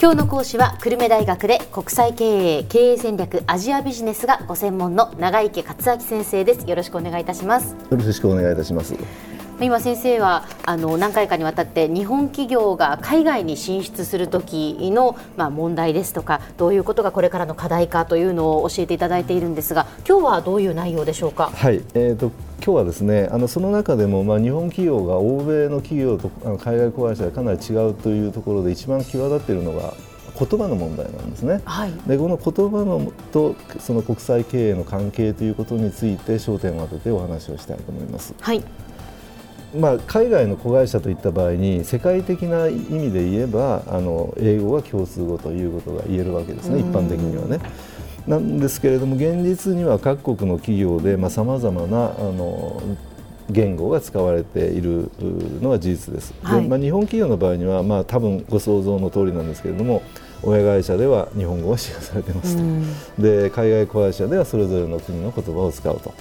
今日の講師は久留米大学で国際経営経営戦略アジアビジネスがご専門の長池克明先生です。よろしくお願いいたします。よろしくお願いいたします。今先生はあの何回かにわたって日本企業が海外に進出する時の、まあ、問題ですとかどういうことがこれからの課題かというのを教えていただいているんですが今日はどういう内容でしょうか？はい、えーと、今日はですねあのその中でも、まあ、日本企業が欧米の企業とあの海外子会社がかなり違うというところで一番際立っているのが言葉の問題なんですね、はい、でこの言葉のとその国際経営の関係ということについて焦点を当ててお話をしたいと思います。はいまあ、海外の子会社といった場合に世界的な意味で言えばあの英語が共通語ということが言えるわけですね、一般的にはね。なんですけれども現実には各国の企業でさまざ、まなあの言語が使われているのは事実です。はい、でまあ、日本企業の場合には、まあ、多分ご想像の通りなんですけれども親会社では日本語が使用されていますと、で海外子会社ではそれぞれの国の言葉を使うと。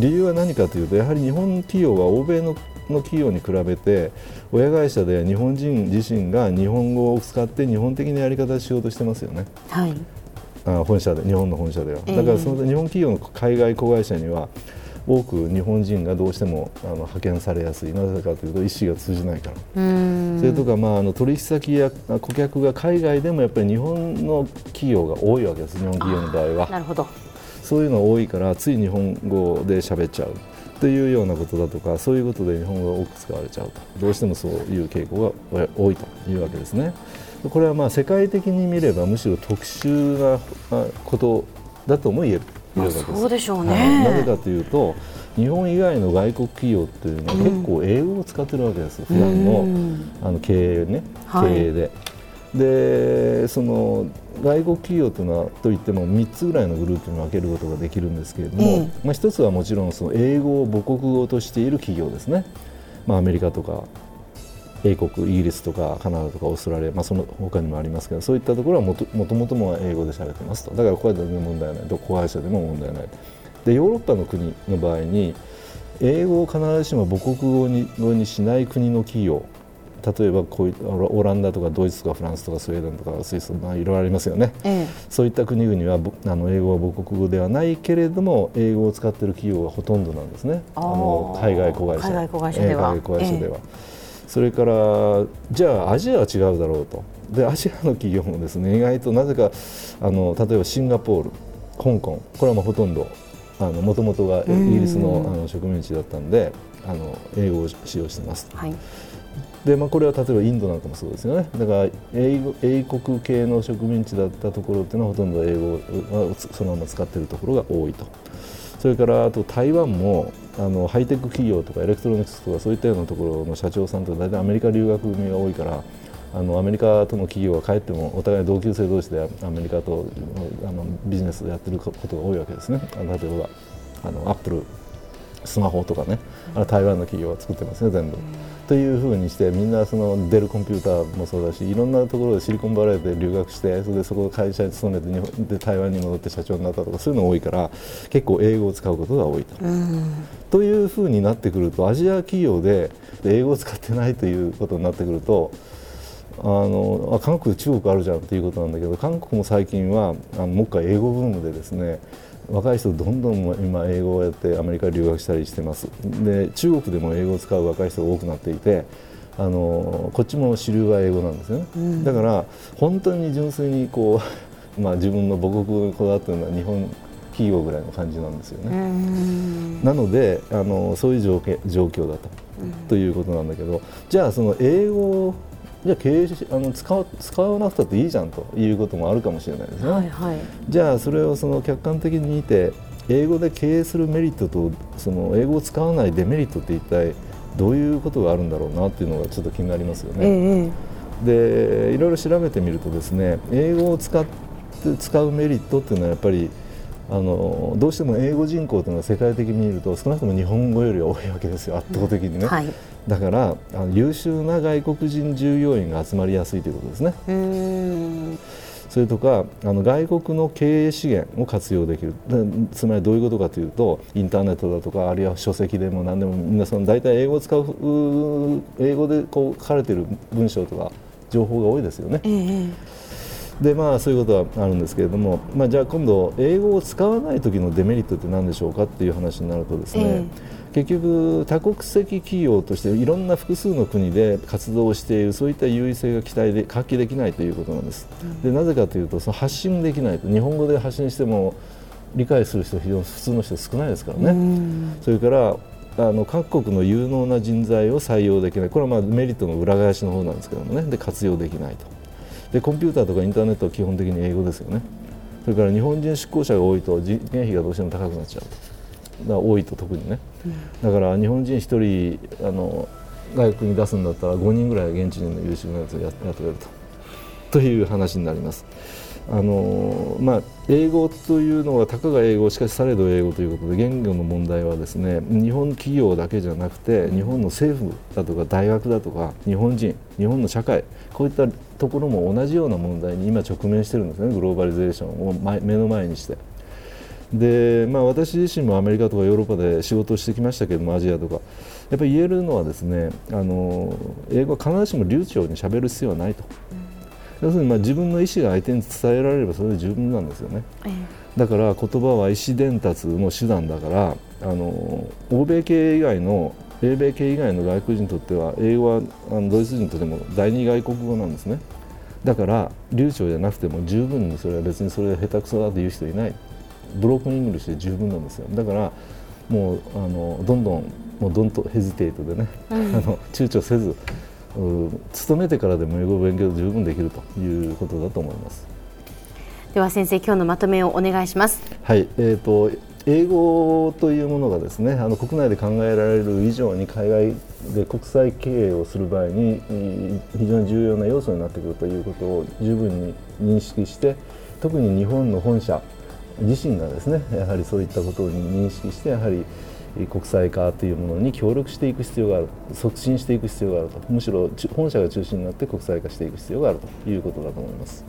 理由は何かというとやはり日本企業は欧米のの企業に比べて親会社で日本人自身が日本語を使って日本的なやり方をしようとしてますよね。はい。あ本社で日本の本社では、だからその日本企業の海外子会社には多く日本人がどうしてもあの派遣されやすい。なぜかというと意思が通じないから。それとか、まあ、あの取引先や顧客が海外でもやっぱり日本の企業が多いわけです日本企業の場合は。なるほどそういうの多いからつい日本語で喋っちゃう。というようなことだとかそういうことで日本語が多く使われちゃうと。どうしてもそういう傾向が多いというわけですね。これはまあ世界的に見ればむしろ特殊なことだとも言える。そうでしょうね、はい、なぜかというと日本以外の外国企業っていうのは結構英語を使ってるわけです、うん、普段のあの経営ね。経営で。はいでその外国企業というのはといっても3つぐらいのグループに分けることができるんですけれども、えー、まあ、1つはもちろんその英語を母国語としている企業ですね、まあ、アメリカとか英国イギリスとかカナダとかオーストラリア、まあ、その他にもありますけどそういったところはもともとも英語で喋ってますと。だからこれでも問題ない。どこ会社でも問題ない。でヨーロッパの国の場合に英語を必ずしも母国語に語にしない国の企業例えばこういうオランダとかドイツとかフランスとかスウェーデンとかスイス、まあ、いろいろありますよね、ええ、そういった国々はあの英語は母国語ではないけれども英語を使っている企業がほとんどなんですね。あの海外子会社。海外子会社では。海外子会社では、それからじゃあアジアは違うだろうと。でアジアの企業もですね意外となぜかあの例えばシンガポール香港。これはまあほとんどもともとがイギリスのあの植民地だったんであの英語を使用してます。はいでまあ、これは例えばインドなんかもそうですよねだから英語英国系の植民地だったところっていうのはほとんど英語をそのまま使ってるところが多いとそれからあと台湾もあのハイテク企業とかエレクトロニクスとかそういったようなところの社長さんと大体アメリカ留学組が多いからあのアメリカとの企業が帰ってもお互い同級生同士でアメリカとあのビジネスをやってることが多いわけですね。例えばあのアップルスマホとかねあの台湾の企業が作ってますね全部。というふうにしてみんなそのデルコンピューターもそうだしいろんなところでシリコンバレーで留学してそれでそこの会社に勤めて日本で台湾に戻って社長になったとかそういうの多いから結構英語を使うことが多いと。というふうになってくるとアジア企業で英語を使ってないということになってくるとあのあ韓国中国あるじゃんっていうことなんだけど韓国も最近はあのもう一回英語ブームでですね若い人どんどん今英語をやってアメリカ留学したりしてます。で中国でも英語を使う若い人が多くなっていてあのこっちも主流は英語なんですよね、うん、だから本当に純粋にこう、まあ、自分の母国にこだわってるのは日本企業ぐらいの感じなんですよね。なのであのそういう状況だと、うん、ということなんだけどじゃあその英語じゃあ経営あの使わ使わなくたっていいじゃんということもあるかもしれないですね。はいはい、じゃあそれをその客観的に見て英語で経営するメリットとその英語を使わないデメリットって一体どういうことがあるんだろうなっていうのがちょっと気になりますよね。えでいろいろ調べてみるとですね英語を使って使うメリットっていうのはやっぱりあのどうしても英語人口というのは世界的に見ると少なくとも日本語よりは多いわけですよ圧倒的にね、はい、だからあの優秀な外国人従業員が集まりやすいということですね。それとかあの外国の経営資源を活用できる。つまりどういうことかというとインターネットだとかあるいは書籍でも何でも皆さん大体英語を使う英語でこう書かれている文章とか情報が多いですよね。えーでまあそういうことはあるんですけれども、まあ、じゃあ今度英語を使わない時のデメリットって何でしょうかっていう話になるとですね、えー、結局多国籍企業としていろんな複数の国で活動しているそういった優位性が期待で発揮できないということなんです、うん、でなぜかというとその発信できないと日本語で発信しても理解する人非常に普通の人少ないですからね、うん、それからあの各国の有能な人材を採用できない。これはまあメリットの裏返しの方なんですけどもね。で活用できないとでコンピューターとかインターネットは基本的に英語ですよね。それから日本人出向者が多いと人件費がどうしても高くなっちゃうと。だ多いと特にね、うん、だから日本人1人あの外国に出すんだったら5人ぐらい現地人の優秀なやつを雇えると。という話になります。あのまあ、英語というのはたかが英語しかしされど英語ということで言語の問題はですね日本企業だけじゃなくて日本の政府だとか大学だとか日本人日本の社会こういったところも同じような問題に今直面してるんですねグローバリゼーションを目の前にして。でまあ、私自身もアメリカとかヨーロッパで仕事をしてきましたけどもアジアとかやっぱり言えるのはですねあの英語は必ずしも流暢にしゃべる必要はないと。要するにまあ自分の意思が相手に伝えられればそれで十分なんですよね、ええ、だから言葉は意思伝達の手段だからあの欧米系以外の英米系以外の外国人にとっては英語はあのドイツ人にとっても第二外国語なんですね。だから流暢じゃなくても十分にそれは別にそれが下手くそだという人いない。 broken English で十分なんですよ。だからもうあのどんどんもうどんと hesitate でね、うん、あの躊躇せず勤めてからでも英語を勉強十分できるということだと思います。では先生今日のまとめをお願いします。はいえーと、英語というものがですねあの国内で考えられる以上に海外で国際経営をする場合に非常に重要な要素になってくるということを十分に認識して特に日本の本社自身がですねやはりそういったことを認識してやはり国際化というものに協力していく必要がある促進していく必要があるとむしろ本社が中心になって国際化していく必要があるということだと思います。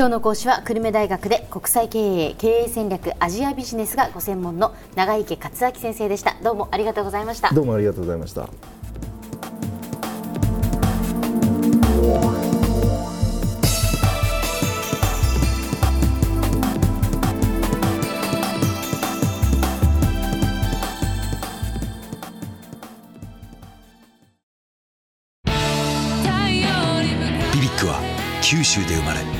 今日の講師は久留米大学で国際経営経営戦略アジアビジネスがご専門の長池克明先生でした。どうもありがとうございました。どうもありがとうございました。九州で生まれ